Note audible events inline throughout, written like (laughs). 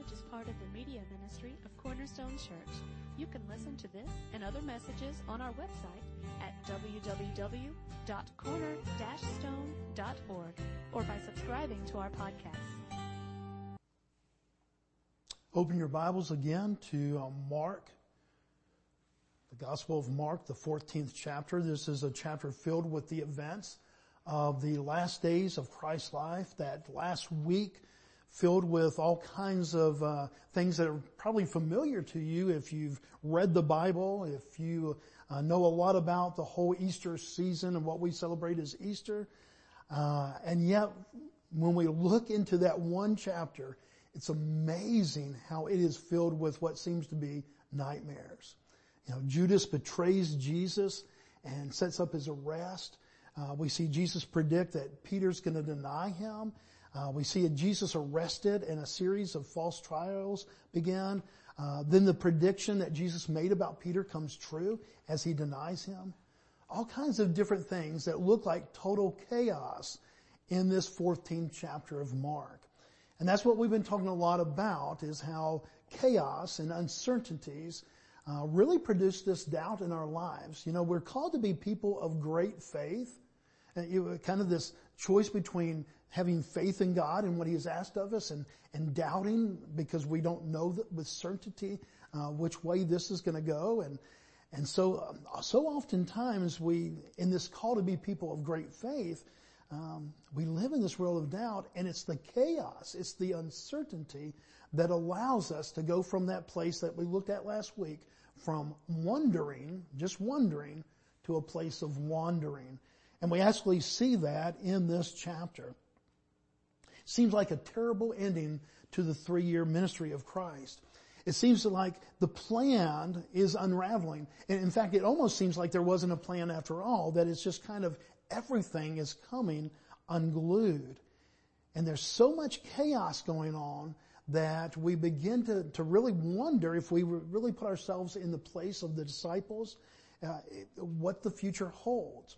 message is part of the media ministry of Cornerstone Church. You can listen to this and other messages on our website at www.corner-stone.org or by subscribing to our podcast. Open your Bibles again to uh, Mark, the Gospel of Mark, the 14th chapter. This is a chapter filled with the events of the last days of Christ's life, that last week filled with all kinds of uh, things that are probably familiar to you if you've read the Bible, if you uh, know a lot about the whole Easter season and what we celebrate as Easter. Uh, and yet, when we look into that one chapter, it's amazing how it is filled with what seems to be nightmares. You know, Judas betrays Jesus and sets up his arrest. Uh, we see Jesus predict that Peter's going to deny him uh, we see Jesus arrested and a series of false trials began. Uh, then the prediction that Jesus made about Peter comes true as he denies him. All kinds of different things that look like total chaos in this 14th chapter of Mark. And that's what we've been talking a lot about is how chaos and uncertainties uh, really produce this doubt in our lives. You know, we're called to be people of great faith. And you, kind of this choice between having faith in God and what He has asked of us and, and doubting because we don't know with certainty uh, which way this is going to go. And, and so, um, so oftentimes we, in this call to be people of great faith, um, we live in this world of doubt and it's the chaos, it's the uncertainty that allows us to go from that place that we looked at last week from wondering, just wondering, to a place of wandering. And we actually see that in this chapter. Seems like a terrible ending to the three-year ministry of Christ. It seems like the plan is unraveling. And in fact, it almost seems like there wasn't a plan after all, that it's just kind of everything is coming unglued. And there's so much chaos going on that we begin to, to really wonder if we really put ourselves in the place of the disciples, uh, what the future holds.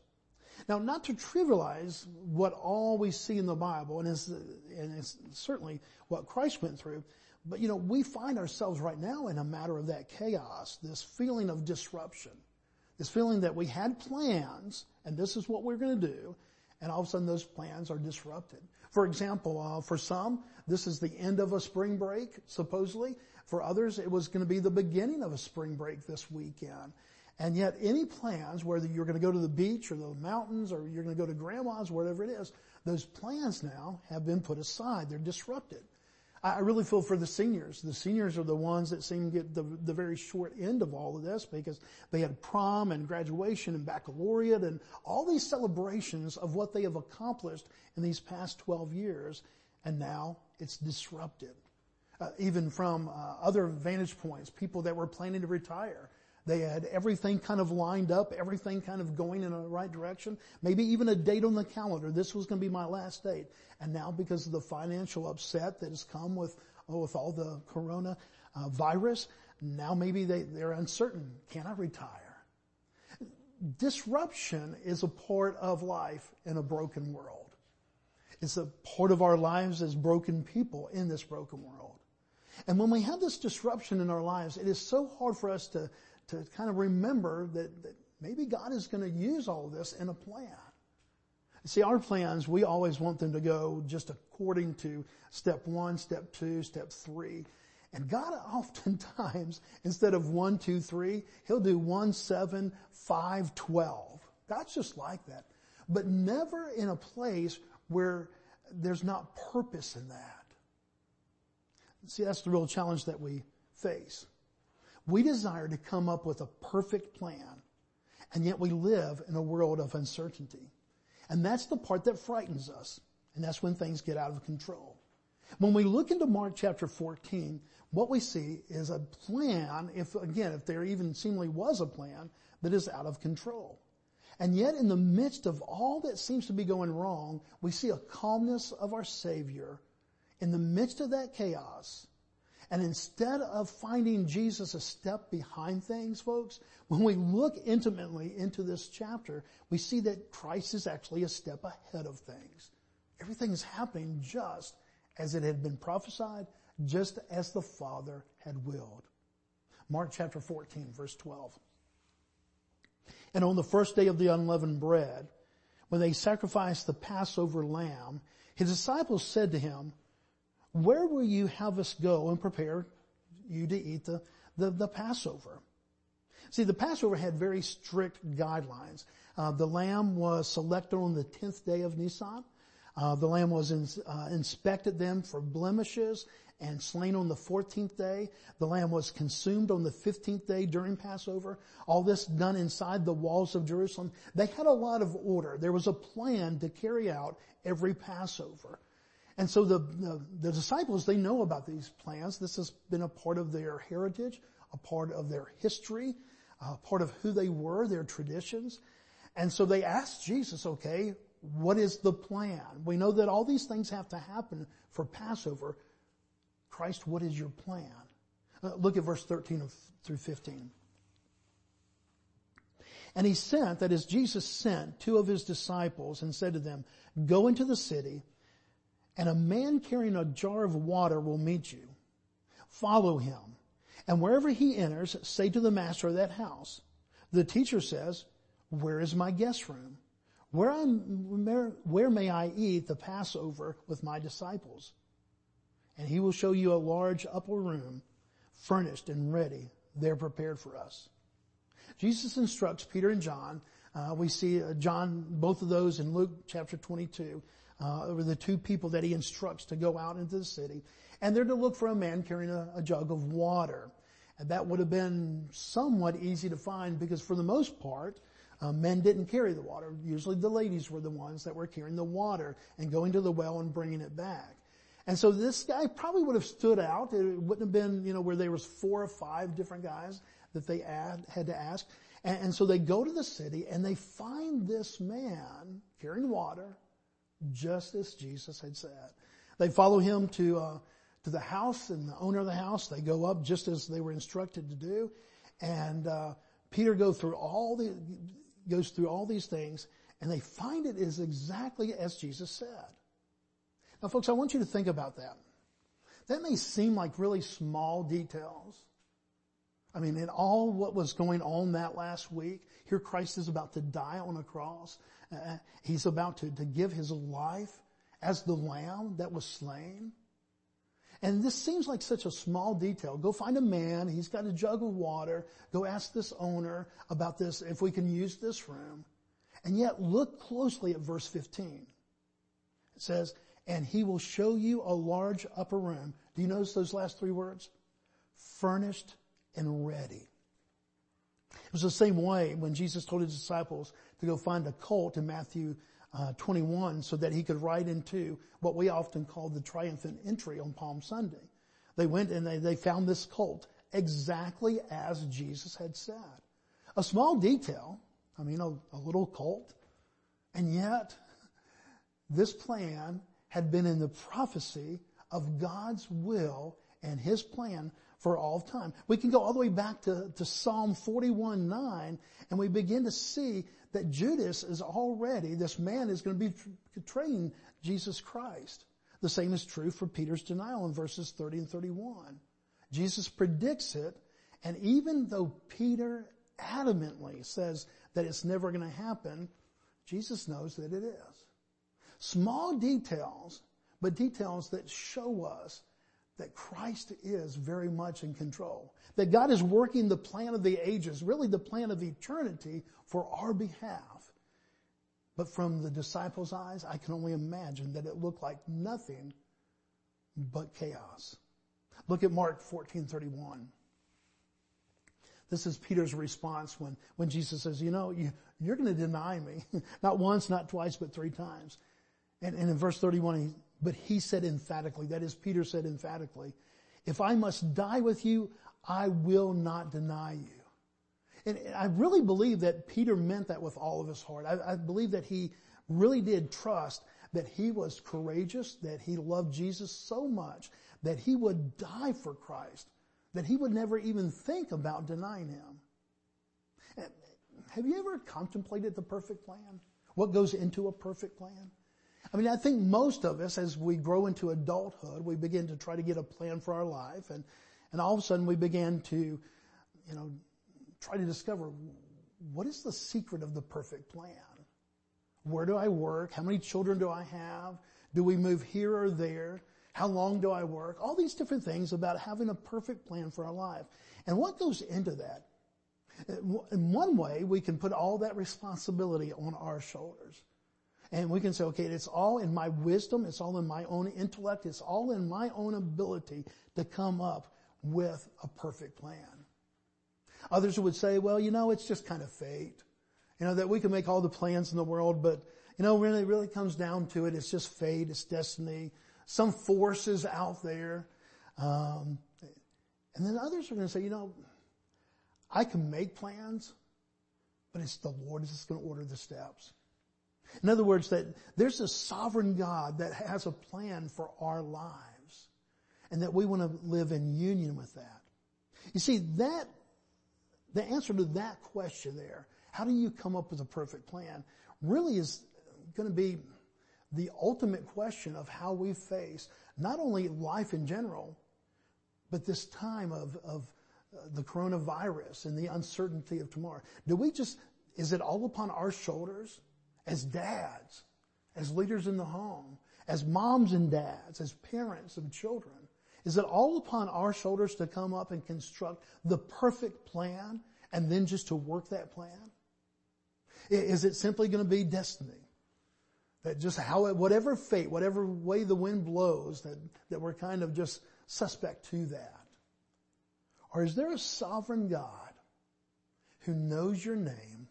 Now, not to trivialize what all we see in the Bible, and it's, and it's certainly what Christ went through, but you know, we find ourselves right now in a matter of that chaos, this feeling of disruption, this feeling that we had plans, and this is what we're going to do, and all of a sudden those plans are disrupted. For example, uh, for some, this is the end of a spring break, supposedly. For others, it was going to be the beginning of a spring break this weekend. And yet any plans, whether you're going to go to the beach or the mountains or you're going to go to grandma's, whatever it is, those plans now have been put aside. They're disrupted. I really feel for the seniors. The seniors are the ones that seem to get the, the very short end of all of this because they had prom and graduation and baccalaureate and all these celebrations of what they have accomplished in these past 12 years. And now it's disrupted. Uh, even from uh, other vantage points, people that were planning to retire they had everything kind of lined up, everything kind of going in the right direction. Maybe even a date on the calendar. This was going to be my last date. And now because of the financial upset that has come with, oh, with all the corona uh, virus, now maybe they, they're uncertain. Can I retire? Disruption is a part of life in a broken world. It's a part of our lives as broken people in this broken world. And when we have this disruption in our lives, it is so hard for us to, to kind of remember that, that maybe God is going to use all this in a plan. See, our plans, we always want them to go just according to step one, step two, step three. And God (laughs) oftentimes, instead of one, two, three, He'll do one, seven, five, twelve. God's just like that. But never in a place where there's not purpose in that. See, that's the real challenge that we face. We desire to come up with a perfect plan, and yet we live in a world of uncertainty. And that's the part that frightens us, and that's when things get out of control. When we look into Mark chapter 14, what we see is a plan, if again, if there even seemingly was a plan, that is out of control. And yet in the midst of all that seems to be going wrong, we see a calmness of our Savior in the midst of that chaos and instead of finding Jesus a step behind things, folks, when we look intimately into this chapter, we see that Christ is actually a step ahead of things. Everything is happening just as it had been prophesied, just as the Father had willed. Mark chapter 14 verse 12. And on the first day of the unleavened bread, when they sacrificed the Passover lamb, his disciples said to him, where will you have us go and prepare you to eat the, the, the Passover? See, the Passover had very strict guidelines. Uh, the lamb was selected on the 10th day of Nisan. Uh, the lamb was in, uh, inspected then for blemishes and slain on the 14th day. The lamb was consumed on the 15th day during Passover. All this done inside the walls of Jerusalem. They had a lot of order. There was a plan to carry out every Passover. And so the, the, the, disciples, they know about these plans. This has been a part of their heritage, a part of their history, a part of who they were, their traditions. And so they asked Jesus, okay, what is the plan? We know that all these things have to happen for Passover. Christ, what is your plan? Uh, look at verse 13 through 15. And he sent, that is Jesus sent two of his disciples and said to them, go into the city and a man carrying a jar of water will meet you. Follow him. And wherever he enters, say to the master of that house, the teacher says, where is my guest room? Where, where, may I eat the Passover with my disciples? And he will show you a large upper room, furnished and ready, there prepared for us. Jesus instructs Peter and John. Uh, we see uh, John, both of those in Luke chapter 22 uh, over the two people that he instructs to go out into the city. And they're to look for a man carrying a, a jug of water. And that would have been somewhat easy to find because for the most part, uh, men didn't carry the water. Usually the ladies were the ones that were carrying the water and going to the well and bringing it back. And so this guy probably would have stood out. It wouldn't have been, you know, where there was four or five different guys that they add, had to ask. And, and so they go to the city and they find this man carrying water just as Jesus had said. They follow him to, uh, to the house and the owner of the house, they go up just as they were instructed to do. And, uh, Peter go through all the, goes through all these things and they find it is exactly as Jesus said. Now folks, I want you to think about that. That may seem like really small details. I mean, in all what was going on that last week, here Christ is about to die on a cross. Uh, he's about to, to give his life as the lamb that was slain. And this seems like such a small detail. Go find a man. He's got a jug of water. Go ask this owner about this, if we can use this room. And yet look closely at verse 15. It says, and he will show you a large upper room. Do you notice those last three words? Furnished and ready. It was the same way when Jesus told his disciples to go find a colt in Matthew uh, 21 so that he could ride into what we often call the triumphant entry on Palm Sunday. They went and they, they found this colt exactly as Jesus had said. A small detail, I mean a, a little colt, and yet this plan had been in the prophecy of God's will and His plan for all of time. We can go all the way back to, to Psalm 41, 9, and we begin to see that Judas is already, this man is going to be betraying Jesus Christ. The same is true for Peter's denial in verses 30 and 31. Jesus predicts it, and even though Peter adamantly says that it's never going to happen, Jesus knows that it is. Small details, but details that show us that Christ is very much in control. That God is working the plan of the ages, really the plan of eternity for our behalf. But from the disciples' eyes, I can only imagine that it looked like nothing but chaos. Look at Mark 14:31. This is Peter's response when, when Jesus says, you know, you, you're going to deny me. (laughs) not once, not twice, but three times. And, and in verse 31, he, but he said emphatically, that is Peter said emphatically, if I must die with you, I will not deny you. And I really believe that Peter meant that with all of his heart. I, I believe that he really did trust that he was courageous, that he loved Jesus so much that he would die for Christ, that he would never even think about denying him. Have you ever contemplated the perfect plan? What goes into a perfect plan? I mean, I think most of us, as we grow into adulthood, we begin to try to get a plan for our life, and and all of a sudden we begin to, you know, try to discover what is the secret of the perfect plan. Where do I work? How many children do I have? Do we move here or there? How long do I work? All these different things about having a perfect plan for our life. And what goes into that? In one way, we can put all that responsibility on our shoulders. And we can say, okay, it's all in my wisdom, it's all in my own intellect, it's all in my own ability to come up with a perfect plan. Others would say, well, you know, it's just kind of fate. You know, that we can make all the plans in the world, but, you know, really, really comes down to it. It's just fate, it's destiny, some forces out there. Um, and then others are going to say, you know, I can make plans, but it's the Lord that's going to order the steps. In other words, that there's a sovereign God that has a plan for our lives and that we want to live in union with that. You see, that, the answer to that question there, how do you come up with a perfect plan, really is going to be the ultimate question of how we face not only life in general, but this time of, of uh, the coronavirus and the uncertainty of tomorrow. Do we just, is it all upon our shoulders as dads, as leaders in the home, as moms and dads, as parents of children? Is it all upon our shoulders to come up and construct the perfect plan and then just to work that plan? Is it simply going to be destiny? That just how, whatever fate, whatever way the wind blows, that, that we're kind of just suspect to that? Or is there a sovereign God who knows your name,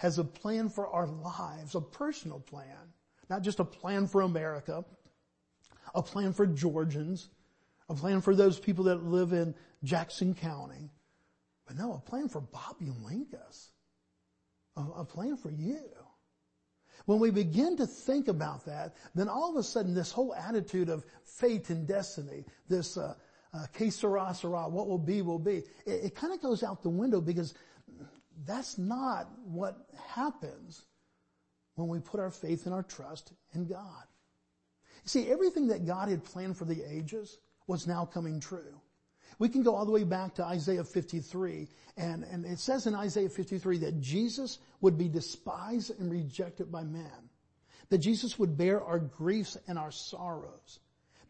has a plan for our lives, a personal plan, not just a plan for America, a plan for Georgians, a plan for those people that live in Jackson County, but no, a plan for Bobby Linkus, a, a plan for you. When we begin to think about that, then all of a sudden this whole attitude of fate and destiny, this uh, uh, que sera, sera, what will be, will be, it, it kind of goes out the window because that's not what happens when we put our faith and our trust in God. You see, everything that God had planned for the ages was now coming true. We can go all the way back to Isaiah 53, and, and it says in Isaiah 53 that Jesus would be despised and rejected by men. That Jesus would bear our griefs and our sorrows.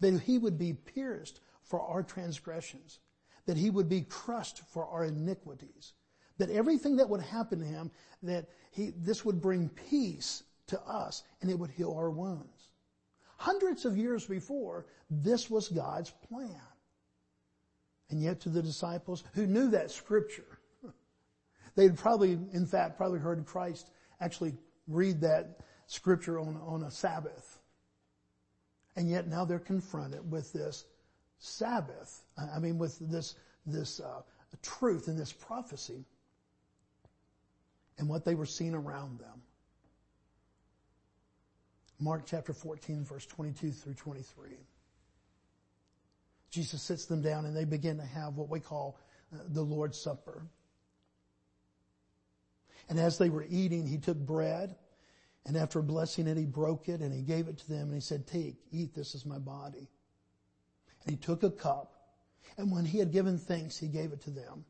That he would be pierced for our transgressions. That he would be crushed for our iniquities. That everything that would happen to him, that he, this would bring peace to us and it would heal our wounds. Hundreds of years before, this was God's plan. And yet to the disciples who knew that scripture, (laughs) they had probably, in fact, probably heard Christ actually read that scripture on, on a Sabbath. And yet now they're confronted with this Sabbath. I mean, with this, this uh, truth and this prophecy and what they were seeing around them. Mark chapter 14 verse 22 through 23. Jesus sits them down and they begin to have what we call uh, the Lord's Supper. And as they were eating, he took bread and after blessing it, he broke it and he gave it to them and he said, take, eat, this is my body. And he took a cup and when he had given thanks, he gave it to them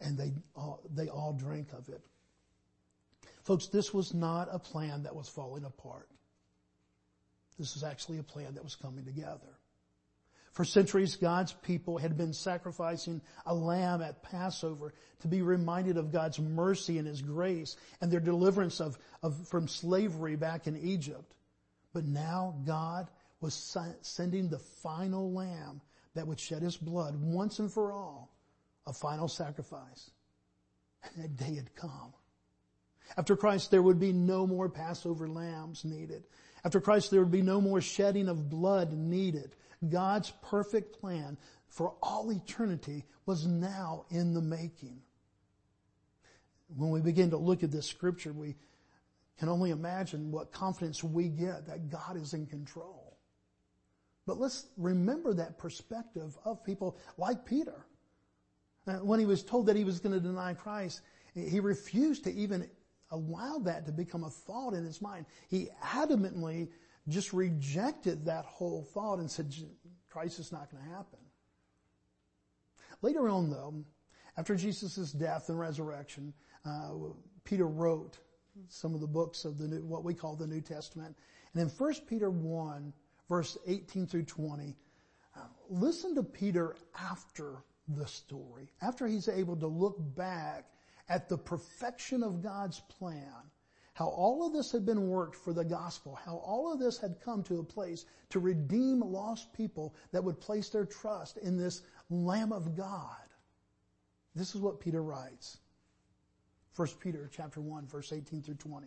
and they all, they all drank of it. Folks, this was not a plan that was falling apart. This was actually a plan that was coming together. For centuries, God's people had been sacrificing a lamb at Passover to be reminded of God's mercy and His grace and their deliverance of, of from slavery back in Egypt. But now God was sending the final lamb that would shed His blood once and for all, a final sacrifice. And that day had come. After Christ, there would be no more Passover lambs needed. After Christ, there would be no more shedding of blood needed. God's perfect plan for all eternity was now in the making. When we begin to look at this scripture, we can only imagine what confidence we get that God is in control. But let's remember that perspective of people like Peter. When he was told that he was going to deny Christ, he refused to even allowed that to become a thought in his mind. He adamantly just rejected that whole thought and said, Christ is not going to happen. Later on though, after Jesus' death and resurrection, uh, Peter wrote some of the books of the new, what we call the New Testament. And in 1 Peter 1, verse 18 through 20, uh, listen to Peter after the story, after he's able to look back at the perfection of God's plan, how all of this had been worked for the gospel, how all of this had come to a place to redeem lost people that would place their trust in this Lamb of God. This is what Peter writes. 1 Peter chapter 1 verse 18 through 20.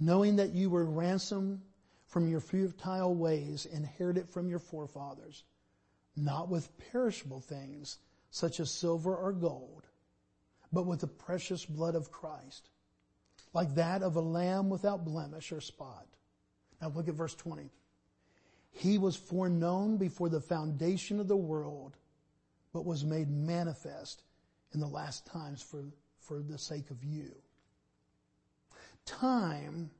Knowing that you were ransomed from your futile ways inherited from your forefathers, not with perishable things such as silver or gold, but with the precious blood of Christ, like that of a lamb without blemish or spot. Now look at verse 20. He was foreknown before the foundation of the world, but was made manifest in the last times for, for the sake of you. Time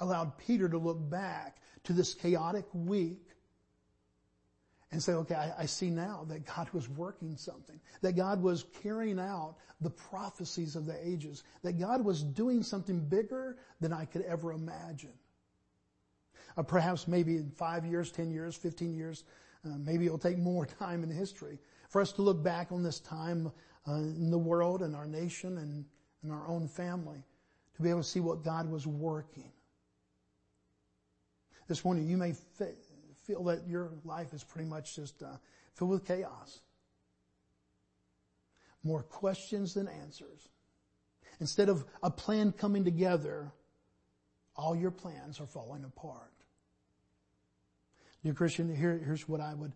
allowed Peter to look back to this chaotic week and say, okay, I, I, see now that God was working something, that God was carrying out the prophecies of the ages, that God was doing something bigger than I could ever imagine. Uh, perhaps maybe in five years, ten years, fifteen years, uh, maybe it'll take more (laughs) time in history for us to look back on this time uh, in the world and our nation and, our own family to be able to see what God was working. This morning you may feel that your life is pretty much just uh, filled with chaos. More questions than answers. Instead of a plan coming together, all your plans are falling apart. Dear Christian, here, here's what I would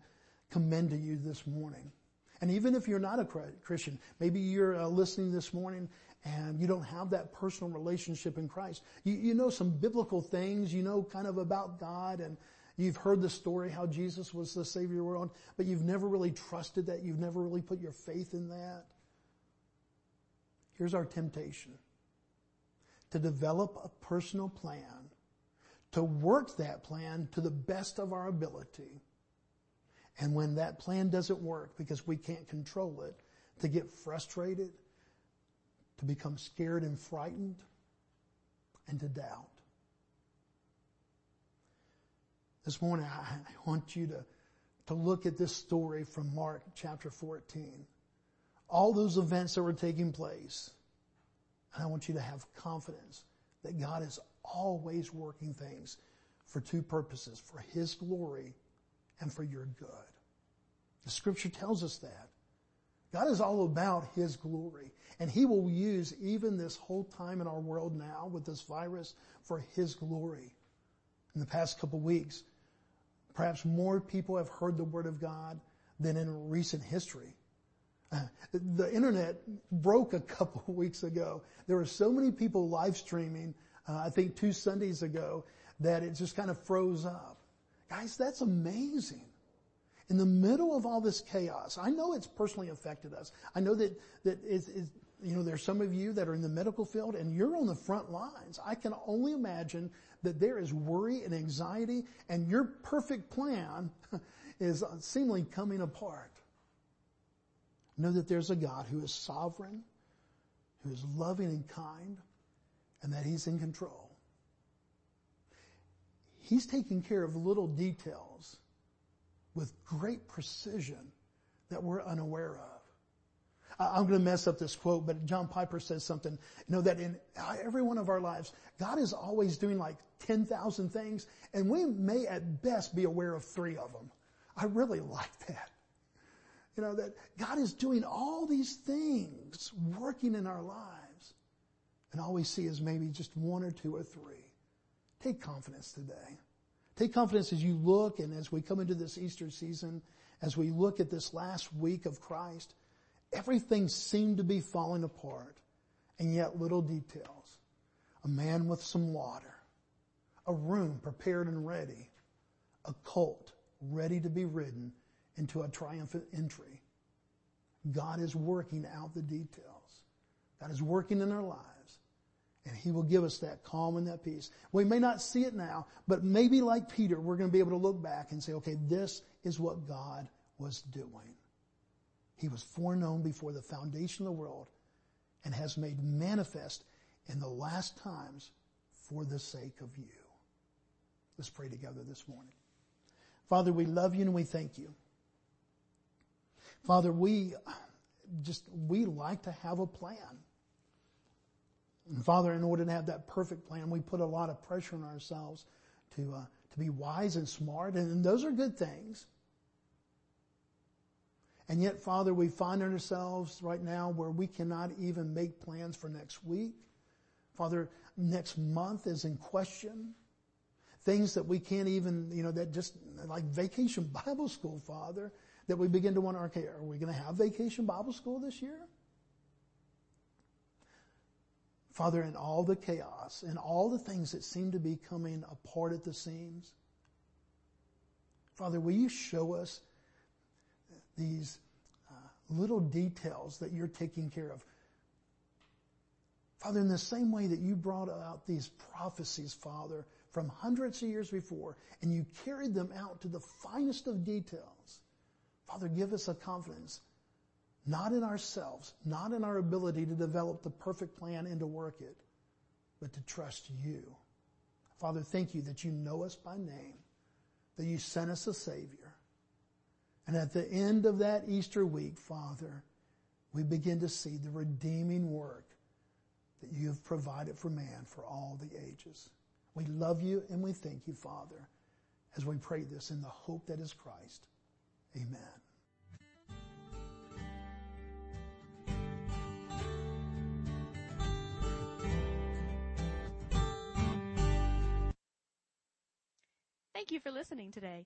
commend to you this morning. And even if you're not a Christian, maybe you're uh, listening this morning and you don't have that personal relationship in Christ. You, you know some biblical things, you know kind of about God and you've heard the story how Jesus was the Savior of the world, but you've never really trusted that. You've never really put your faith in that. Here's our temptation. To develop a personal plan, to work that plan to the best of our ability, and when that plan doesn't work because we can't control it, to get frustrated, to become scared and frightened, and to doubt. This morning, I want you to, to look at this story from Mark chapter 14. All those events that were taking place. And I want you to have confidence that God is always working things for two purposes, for His glory and for your good. The scripture tells us that. God is all about His glory. And He will use even this whole time in our world now with this virus for His glory. In the past couple weeks, perhaps more people have heard the Word of God than in recent history. The internet broke a couple of weeks ago. There were so many people live streaming, uh, I think two Sundays ago, that it just kind of froze up. Guys, that's amazing. In the middle of all this chaos, I know it's personally affected us. I know that, that it's, it's, you know, there's some of you that are in the medical field and you're on the front lines. I can only imagine that there is worry and anxiety and your perfect plan (laughs) is seemingly coming apart. Know that there's a God who is sovereign, who is loving and kind, and that He's in control. He's taking care of little details with great precision that we're unaware of. I'm going to mess up this quote, but John Piper says something, you know, that in every one of our lives, God is always doing like 10,000 things, and we may at best be aware of three of them. I really like that. You know, that God is doing all these things working in our lives. And all we see is maybe just one or two or three. Take confidence today. Take confidence as you look and as we come into this Easter season, as we look at this last week of Christ, everything seemed to be falling apart. And yet little details. A man with some water. A room prepared and ready. A colt ready to be ridden into a triumphant entry. God is working out the details. God is working in our lives. And He will give us that calm and that peace. We may not see it now, but maybe like Peter, we're going to be able to look back and say, okay, this is what God was doing. He was foreknown before the foundation of the world and has made manifest in the last times for the sake of you. Let's pray together this morning. Father, we love you and we thank you. Father, we just, we like to have a plan. And Father, in order to have that perfect plan, we put a lot of pressure on ourselves to, uh, to be wise and smart, and those are good things. And yet, Father, we find ourselves right now where we cannot even make plans for next week. Father, next month is in question. Things that we can't even, you know, that just like vacation (laughs) Bible school, Father, that we begin to wonder, okay, are we going to have vacation Bible school this year? Father, in all the chaos and all the things that seem to be coming apart at the seams, Father, will you show us these uh, little details that you're taking care of? Father, in the same way that you brought out these prophecies, Father, from hundreds of years before, and you carried them out to the finest of details, Father, give us a confidence not in ourselves, not in our ability to develop the perfect plan and to work it, but to trust you. Father, thank you that you know us by name, that you sent us a Savior. And at the end of that Easter week, Father, we begin to see the redeeming work that you have provided for man for all the ages. We love you and we thank you, Father, as we pray this in the hope that is Christ. Amen. Thank you for listening today.